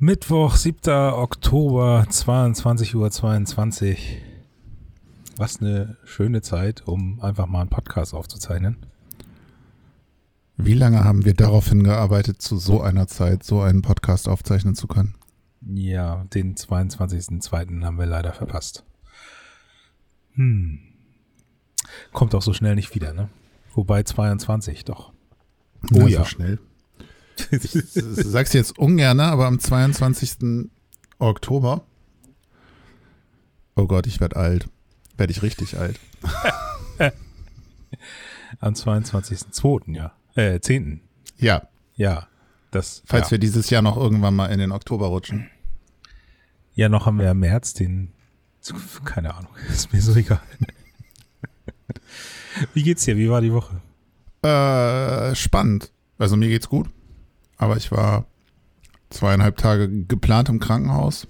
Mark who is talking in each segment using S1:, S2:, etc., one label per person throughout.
S1: Mittwoch, 7. Oktober, 22.22 Uhr. 22. Was eine schöne Zeit, um einfach mal einen Podcast aufzuzeichnen.
S2: Wie lange haben wir darauf hingearbeitet, zu so einer Zeit so einen Podcast aufzeichnen zu können?
S1: Ja, den 22.02. haben wir leider verpasst. Hm. Kommt auch so schnell nicht wieder, ne? Wobei 22 doch.
S2: Oh Na, ja. So schnell. Ich sag's jetzt ungern, aber am 22. Oktober. Oh Gott, ich werde alt. Werde ich richtig alt.
S1: am 22.02. ja. Äh, 10.
S2: Ja.
S1: Ja. Das,
S2: Falls
S1: ja.
S2: wir dieses Jahr noch irgendwann mal in den Oktober rutschen.
S1: Ja, noch haben wir im März den, keine Ahnung, ist mir so egal. Wie geht's dir? Wie war die Woche?
S2: Äh, spannend. Also mir geht's gut. Aber ich war zweieinhalb Tage geplant im Krankenhaus,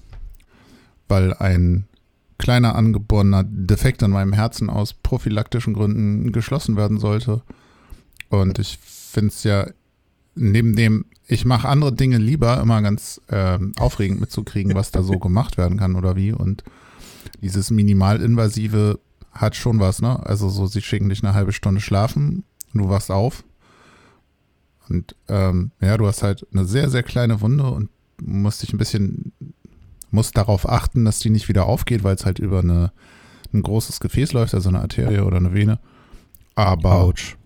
S2: weil ein kleiner angeborener Defekt an meinem Herzen aus prophylaktischen Gründen geschlossen werden sollte. Und ich finde es ja neben dem, ich mache andere Dinge lieber, immer ganz äh, aufregend mitzukriegen, was da so gemacht werden kann oder wie. Und dieses minimalinvasive hat schon was, ne? Also so, sie schicken dich eine halbe Stunde schlafen, du wachst auf. Und ähm, ja, du hast halt eine sehr, sehr kleine Wunde und musst dich ein bisschen, musst darauf achten, dass die nicht wieder aufgeht, weil es halt über eine, ein großes Gefäß läuft, also eine Arterie oder eine Vene. Aber Ouch.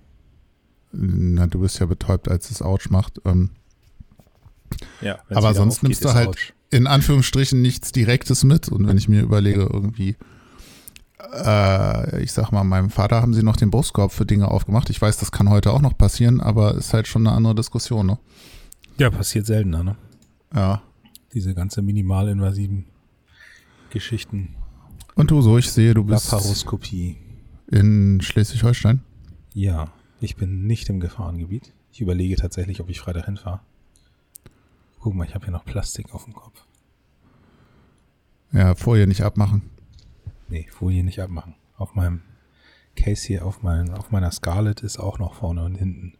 S2: Na, du bist ja betäubt, als es Ouch macht. Ähm,
S1: ja,
S2: aber sonst nimmst du halt Ouch. in Anführungsstrichen nichts Direktes mit. Und wenn ich mir überlege, irgendwie, ich sag mal, meinem Vater haben sie noch den Brustkorb für Dinge aufgemacht. Ich weiß, das kann heute auch noch passieren, aber ist halt schon eine andere Diskussion, ne?
S1: Ja, passiert seltener, ne?
S2: Ja.
S1: Diese ganze minimalinvasiven Geschichten.
S2: Und du, so ich sehe, du bist
S1: Laparoskopie.
S2: in Schleswig-Holstein?
S1: Ja. Ich bin nicht im Gefahrengebiet. Ich überlege tatsächlich, ob ich Freitag hinfahre. Guck mal, ich habe hier noch Plastik auf dem Kopf.
S2: Ja, Folie nicht abmachen.
S1: Nee, Folie nicht abmachen. Auf meinem Case hier, auf, mein, auf meiner Scarlett ist auch noch vorne und hinten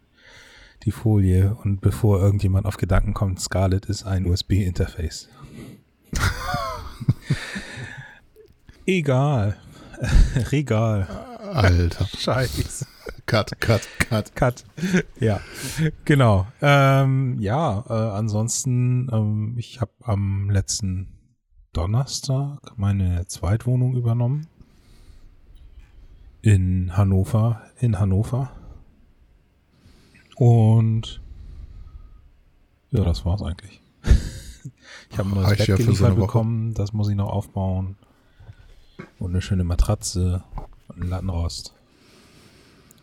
S1: die Folie. Und bevor irgendjemand auf Gedanken kommt, Scarlett ist ein USB-Interface. Egal. Regal.
S2: Alter.
S1: Scheiße.
S2: Cut, cut, cut.
S1: Cut. Ja, genau. Ähm, ja, äh, ansonsten, ähm, ich habe am letzten Donnerstag meine Zweitwohnung übernommen. In Hannover, in Hannover. Und ja, das war's eigentlich. ich habe ein neues Bett ja geliefert so bekommen, das muss ich noch aufbauen. Und eine schöne Matratze und einen Lattenrost.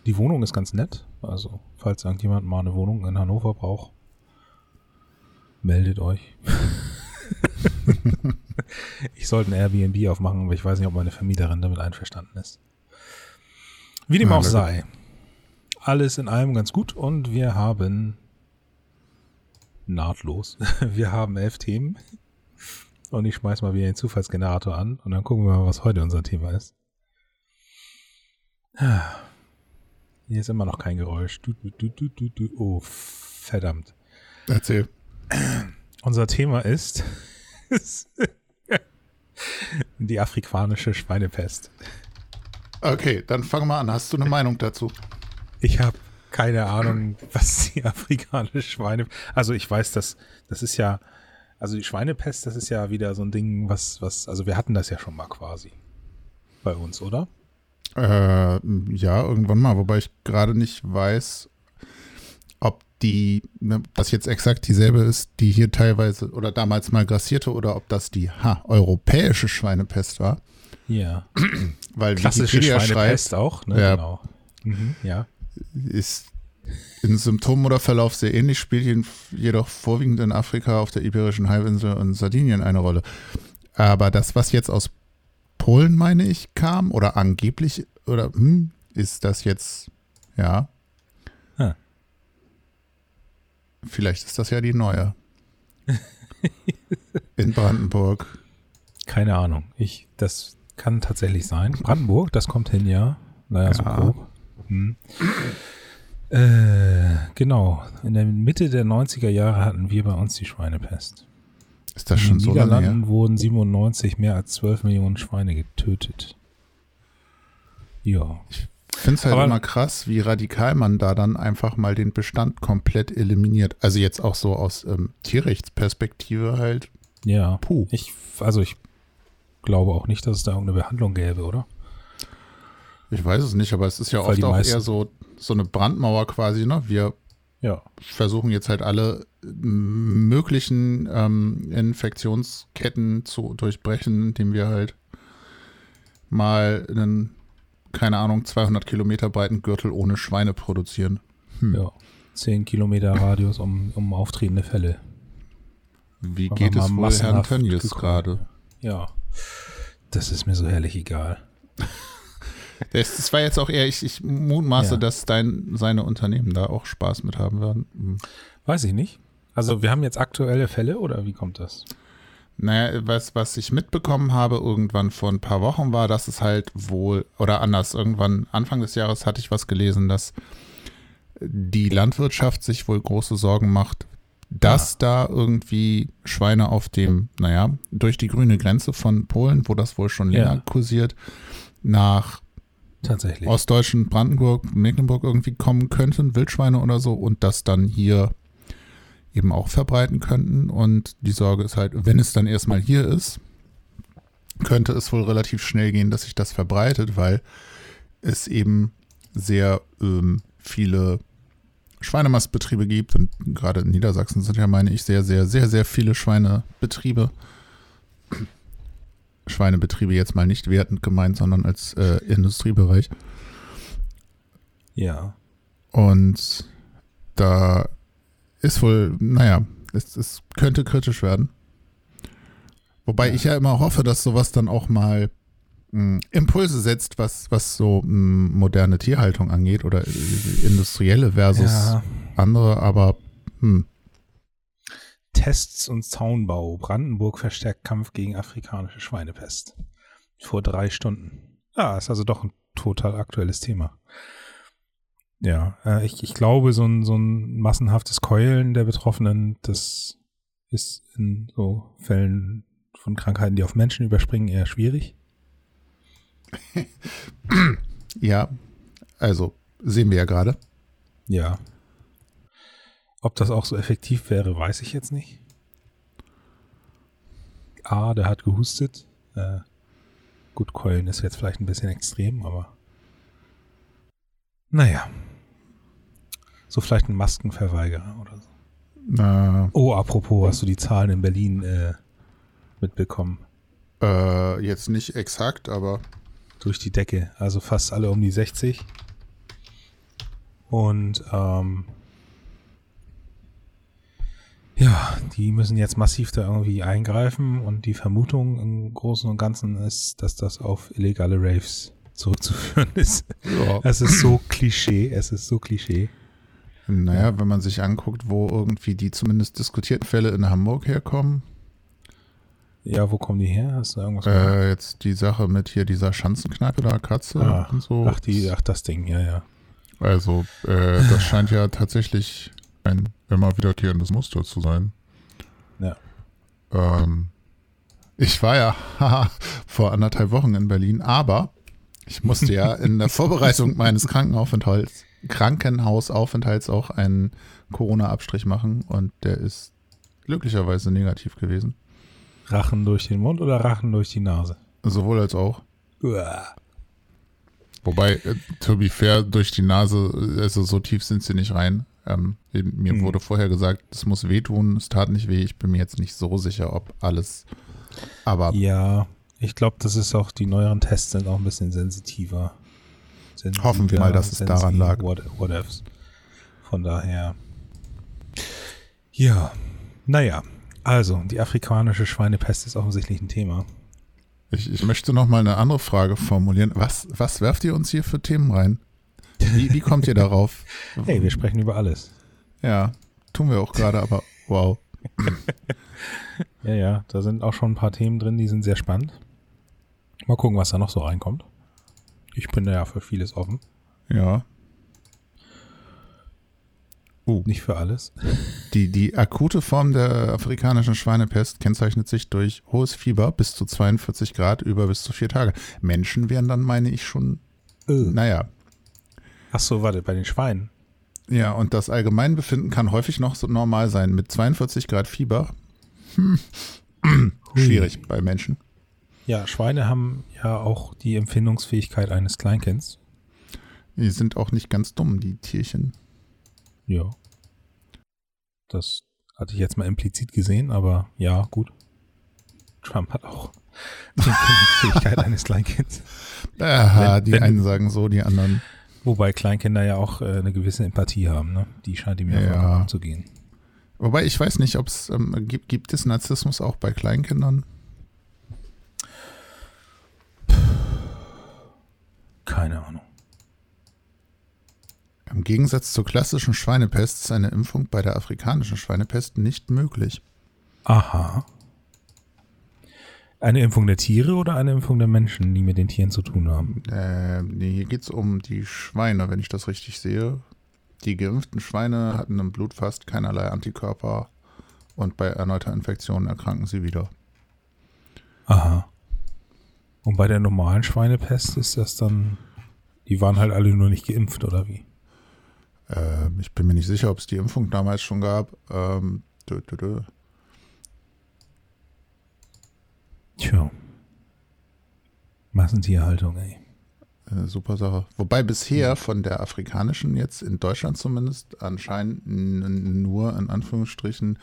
S1: Die Wohnung ist ganz nett. Also, falls irgendjemand mal eine Wohnung in Hannover braucht, meldet euch. ich sollte ein Airbnb aufmachen, aber ich weiß nicht, ob meine Vermieterin damit einverstanden ist. Wie dem auch sei. Alles in allem ganz gut und wir haben nahtlos. Wir haben elf Themen. Und ich schmeiß mal wieder den Zufallsgenerator an und dann gucken wir mal, was heute unser Thema ist. Hier ist immer noch kein Geräusch. Du, du, du, oh, verdammt.
S2: Erzähl.
S1: Unser Thema ist die afrikanische Schweinepest.
S2: Okay, dann fang mal an. Hast du eine Meinung dazu?
S1: Ich habe keine Ahnung, was die afrikanische Schweinepest. Also ich weiß, dass das ist ja, also die Schweinepest, das ist ja wieder so ein Ding, was, was, also wir hatten das ja schon mal quasi bei uns, oder?
S2: Äh, ja, irgendwann mal, wobei ich gerade nicht weiß, ob die, ne, das jetzt exakt dieselbe ist, die hier teilweise oder damals mal grassierte oder ob das die ha, europäische Schweinepest war.
S1: Ja.
S2: Weil
S1: Klassische
S2: Wikipedia
S1: Schweinepest
S2: schreibt,
S1: auch, ne?
S2: Ja,
S1: genau. Mhm, ja.
S2: Ist in Symptomen oder Verlauf sehr ähnlich, spielt jedoch vorwiegend in Afrika, auf der Iberischen Halbinsel und Sardinien eine Rolle. Aber das, was jetzt aus Polen, meine ich, kam oder angeblich oder hm, ist das jetzt ja?
S1: Hm.
S2: Vielleicht ist das ja die neue. In Brandenburg.
S1: Keine Ahnung. Ich, das kann tatsächlich sein. Brandenburg, das kommt hin, ja. Naja, ja. so grob. Hm. Äh, genau. In der Mitte der 90er Jahre hatten wir bei uns die Schweinepest.
S2: Ist das schon
S1: In
S2: so
S1: den
S2: lange her?
S1: Niederlanden wurden 97 mehr als 12 Millionen Schweine getötet. Ja.
S2: Ich finde es halt
S1: Aber-
S2: immer krass, wie radikal man da dann einfach mal den Bestand komplett eliminiert. Also jetzt auch so aus ähm, Tierrechtsperspektive halt.
S1: Ja.
S2: Puh.
S1: Ich, also ich glaube auch nicht, dass es da irgendeine Behandlung gäbe, oder?
S2: Ich weiß es nicht, aber es ist ja
S1: Weil
S2: oft auch eher so, so eine Brandmauer quasi, ne? Wir
S1: Ja.
S2: versuchen jetzt halt alle möglichen ähm, Infektionsketten zu durchbrechen, indem wir halt mal einen, keine Ahnung, 200 Kilometer breiten Gürtel ohne Schweine produzieren. Hm.
S1: Ja. 10 Kilometer Radius um, um auftretende Fälle.
S2: Wie
S1: Weil
S2: geht es wohl Herrn Tönnies gerade?
S1: Ja. Das ist mir so herrlich egal.
S2: Das, das war jetzt auch eher, ich, ich mutmaße,
S1: Ja.
S2: dass dein, seine Unternehmen da auch Spaß mit haben werden. Hm.
S1: Weiß ich nicht. Also wir haben jetzt aktuelle Fälle oder wie kommt das?
S2: Naja, was, was ich mitbekommen habe irgendwann vor ein paar Wochen war, dass es halt wohl, oder anders, irgendwann Anfang des Jahres hatte ich was gelesen, dass die Landwirtschaft sich wohl große Sorgen macht, dass da irgendwie Schweine auf dem, naja, durch die grüne Grenze von Polen, wo das wohl schon länger
S1: Ja.
S2: kursiert, nach
S1: Tatsächlich.
S2: Ostdeutschen Brandenburg, Mecklenburg irgendwie kommen könnten, Wildschweine oder so, und das dann hier eben auch verbreiten könnten. Und die Sorge ist halt, wenn es dann erstmal hier ist, könnte es wohl relativ schnell gehen, dass sich das verbreitet, weil es eben sehr ähm, viele Schweinemastbetriebe gibt und gerade in Niedersachsen sind ja, meine ich, sehr, sehr, sehr, sehr viele Schweinebetriebe. Schweinebetriebe jetzt mal nicht wertend gemeint, sondern als äh, Industriebereich.
S1: Ja.
S2: Und da ist wohl, naja, es, es könnte kritisch werden. Wobei
S1: Ja.
S2: ich ja immer hoffe, dass sowas dann auch mal mh, Impulse setzt, was, was so mh, moderne Tierhaltung angeht oder äh, industrielle versus
S1: ja.
S2: andere, aber hm,
S1: Tests und Zaunbau. Brandenburg verstärkt Kampf gegen afrikanische Schweinepest. Vor drei Stunden. Ah, ist also doch ein total aktuelles Thema. Ja, äh, ich, ich glaube, so ein, so ein massenhaftes Keulen der Betroffenen, das ist in so Fällen von Krankheiten, die auf Menschen überspringen, eher schwierig.
S2: ja, also sehen wir ja gerade.
S1: Ja. Ob das auch so effektiv wäre, weiß ich jetzt nicht. A, der hat gehustet. Äh, gut, Keulen ist jetzt vielleicht ein bisschen extrem, aber naja. So vielleicht ein Maskenverweigerer oder so.
S2: Na,
S1: Oh, apropos, hast du die Zahlen in Berlin äh, mitbekommen?
S2: äh, jetzt nicht exakt, aber
S1: Durch die Decke. Also fast alle um die 60. Und ähm, ja, die müssen jetzt massiv da irgendwie eingreifen und die Vermutung im Großen und Ganzen ist, dass das auf illegale Raves zurückzuführen ist.
S2: ja.
S1: Es ist so Klischee, es ist so Klischee.
S2: Naja, wenn man sich anguckt, wo irgendwie die zumindest diskutierten Fälle in Hamburg herkommen,
S1: Ja, wo kommen die her? Hast du irgendwas
S2: äh, jetzt die Sache mit hier dieser Schanzenkneipe da, Katze
S1: Ah,
S2: und so.
S1: Ach, die, ach, das Ding, ja, ja.
S2: Also, äh, das scheint ja tatsächlich ein immer wiederkehrendes Muster zu sein.
S1: Ja.
S2: Ähm, ich war ja vor anderthalb Wochen in Berlin, aber ich musste ja in der Vorbereitung meines Krankenaufenthalts, Krankenhausaufenthalts auch einen Corona-Abstrich machen und der ist glücklicherweise negativ gewesen.
S1: Rachen durch den Mund oder Rachen durch die Nase?
S2: Sowohl als auch.
S1: Uah.
S2: Wobei, äh, to be fair, durch die Nase, also so tief sind sie nicht rein. Ähm, mir
S1: Hm.
S2: wurde vorher gesagt, es muss wehtun, es tat nicht weh. Ich bin mir jetzt nicht so sicher, ob alles. Aber
S1: Ja, ich glaube, das ist auch, die neueren Tests sind auch ein bisschen sensitiver. Sensibler,
S2: Hoffen wir mal, dass es daran lag.
S1: What, whatevs. Von daher. Ja, naja. Also, die afrikanische Schweinepest ist offensichtlich ein Thema.
S2: ich, ich möchte noch mal eine andere Frage formulieren. Was, was werft ihr uns hier für Themen rein? Wie, wie kommt ihr darauf?
S1: Hey, wir sprechen über alles.
S2: Ja, tun wir auch gerade, aber wow.
S1: Ja, ja, da sind auch schon ein paar Themen drin, die sind sehr spannend. Mal gucken, was da noch so reinkommt. Ich bin da ja für vieles offen.
S2: Ja.
S1: Nicht für alles.
S2: Die, die akute Form der afrikanischen Schweinepest kennzeichnet sich durch hohes Fieber bis zu 42 Grad über bis zu vier Tage. Menschen wären dann, meine ich, schon, äh. naja.
S1: Ach so, warte, bei den Schweinen.
S2: Ja, und das Allgemeinbefinden kann häufig noch so normal sein. Mit 42 Grad Fieber. Hm. Schwierig bei Menschen.
S1: Ja, Schweine haben ja auch die Empfindungsfähigkeit eines Kleinkinds.
S2: Die sind auch nicht ganz dumm, die Tierchen.
S1: Ja. Das hatte ich jetzt mal implizit gesehen, aber ja, gut. Trump hat auch die Empfindungsfähigkeit eines Kleinkinds.
S2: Aha, wenn, die wenn, einen sagen so, die anderen.
S1: Wobei Kleinkinder ja auch äh, eine gewisse Empathie haben, ne? Die scheint ihm ja, ja. vollkommen zu gehen.
S2: Wobei ich weiß nicht, ob es ähm, gibt, gibt es Narzissmus auch bei Kleinkindern?
S1: Keine Ahnung.
S2: Im Gegensatz zur klassischen Schweinepest ist eine Impfung bei der afrikanischen Schweinepest nicht möglich.
S1: Aha. Eine Impfung der Tiere oder eine Impfung der Menschen, die mit den Tieren zu tun haben?
S2: Äh, nee, hier geht es um die Schweine, wenn ich das richtig sehe. Die geimpften Schweine hatten im Blut fast keinerlei Antikörper und bei erneuter Infektion erkranken sie wieder.
S1: Aha. Und bei der normalen Schweinepest ist das dann, die waren halt alle nur nicht geimpft oder wie?
S2: Äh, ich bin mir nicht sicher, ob es die Impfung damals schon gab. Ähm, dö, dö, dö.
S1: Tja. Massentierhaltung, ey.
S2: Äh, super Sache. Wobei bisher von der afrikanischen jetzt in Deutschland zumindest anscheinend nur in Anführungsstrichen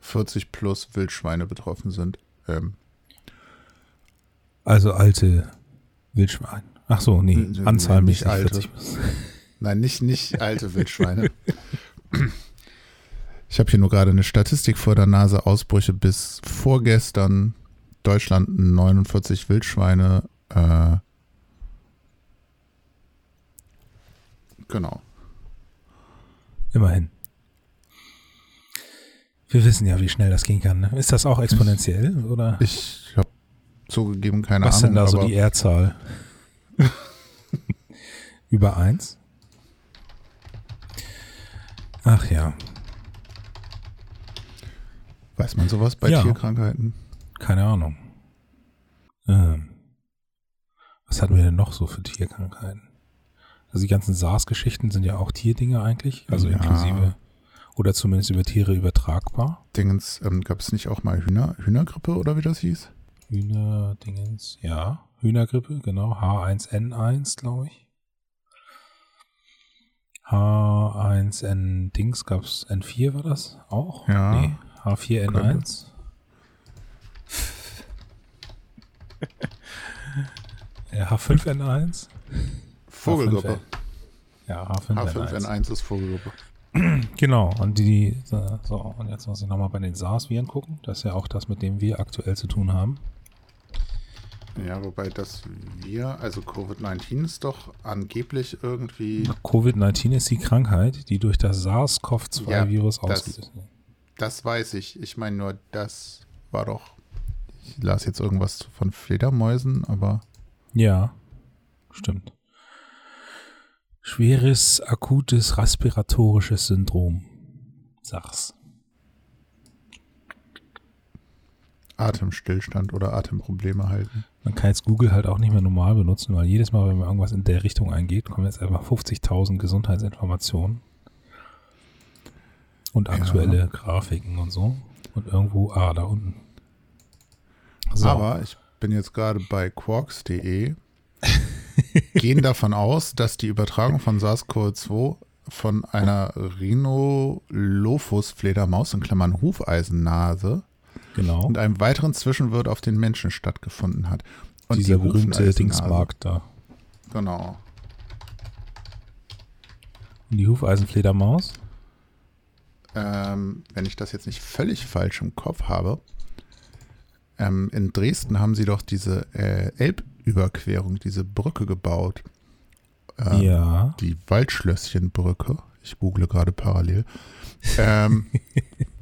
S2: 40 plus Wildschweine betroffen sind. Ähm.
S1: Also alte Wildschweine. Ach so, nee, Anzahl nicht alte.
S2: Nein, nicht, nicht alte Wildschweine. Ich habe hier nur gerade eine Statistik vor der Nase. Ausbrüche bis vorgestern. Deutschland 49 Wildschweine. Äh, genau.
S1: Immerhin. Wir wissen ja, wie schnell das gehen kann. Ne? Ist das auch exponentiell? Oder?
S2: Ich habe zugegeben keine
S1: Was
S2: Ahnung.
S1: Was ist denn da so die R-Zahl? Über eins? Ach ja.
S2: Weiß man sowas bei ja. Tierkrankheiten?
S1: Keine Ahnung. Ähm, was hatten wir denn noch so für Tierkrankheiten? Also die ganzen SARS-Geschichten sind ja auch Tierdinge eigentlich, also ja. inklusive oder zumindest über Tiere übertragbar.
S2: Dingens, ähm, gab es nicht auch mal Hühner, Hühnergrippe oder wie das hieß?
S1: Hühnerdingens, ja. Hühnergrippe, genau. H1N1, glaube ich. H1N Dings gab es N4 war das auch?
S2: Ja. Nee,
S1: H4N1. ja, H5N1.
S2: Vogelgrippe.
S1: Ja, H5N1.
S2: H5N1 ist Vogelgrippe.
S1: Genau, und die, so, und jetzt muss ich nochmal bei den SARS-Viren gucken. Das ist ja auch das, mit dem wir aktuell zu tun haben.
S2: Ja, wobei das wir, also Covid-19 ist doch angeblich irgendwie.
S1: Covid-19 ist die Krankheit, die durch das SARS-CoV-2-Virus ja, ausgelöst wird.
S2: Das weiß ich. Ich meine nur, das war doch. Ich las jetzt irgendwas von Fledermäusen, aber.
S1: Ja, stimmt. Schweres, akutes respiratorisches Syndrom. SARS.
S2: Atemstillstand oder Atemprobleme halten.
S1: Man kann jetzt Google halt auch nicht mehr normal benutzen, weil jedes Mal, wenn man irgendwas in der Richtung eingeht, kommen jetzt einfach 50.000 Gesundheitsinformationen und aktuelle ja. Grafiken und so. Und irgendwo, ah, da unten.
S2: So. Aber ich bin jetzt gerade bei quarks.de, gehen davon aus, dass die Übertragung von SARS-CoV-2 von einer Rhinolophus-Fledermaus, in Klammern Hufeisennase,
S1: Genau.
S2: Und einem weiteren Zwischenwirt auf den Menschen stattgefunden hat. Und
S1: Dieser die berühmte Dingsmarkt da.
S2: Genau.
S1: Und die Hufeisenfledermaus?
S2: Ähm, wenn ich das jetzt nicht völlig falsch im Kopf habe, ähm, in Dresden haben sie doch diese äh, Elbüberquerung, diese Brücke gebaut.
S1: Ähm, ja.
S2: Die Waldschlösschenbrücke. Ich google gerade parallel. Ähm,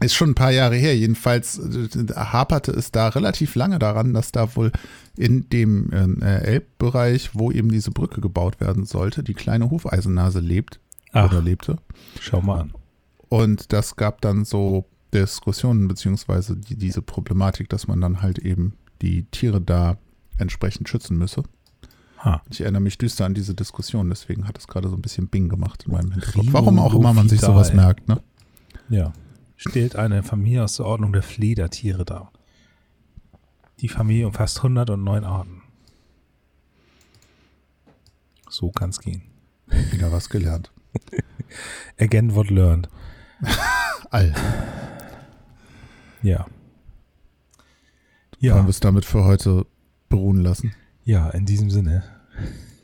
S2: Ist schon ein paar Jahre her. Jedenfalls äh, haperte es da relativ lange daran, dass da wohl in dem äh, Elbbereich, wo eben diese Brücke gebaut werden sollte, die kleine Hufeisennase lebt
S1: Ach,
S2: oder lebte.
S1: Schau mal an.
S2: Und das gab dann so Diskussionen, beziehungsweise die, diese Problematik, dass man dann halt eben die Tiere da entsprechend schützen müsse. Ha. Ich erinnere mich düster an diese Diskussion, deswegen hat es gerade so ein bisschen Bing gemacht in meinem Hinterkopf. Warum auch immer man sich sowas merkt, ne?
S1: Ja. Stellt eine Familie aus der Ordnung der Fledertiere dar. Die Familie umfasst 109 Arten. So kann es gehen.
S2: Wieder was gelernt.
S1: Again what learned.
S2: All.
S1: Ja.
S2: Ja. Wollen wir es damit für heute beruhen lassen?
S1: Ja, in diesem Sinne.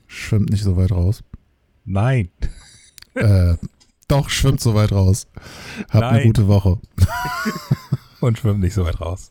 S2: Schwimmt nicht so weit raus.
S1: Nein.
S2: Äh, doch, schwimmt so weit raus. Habt Nein. eine gute Woche.
S1: Und schwimmt nicht so weit raus.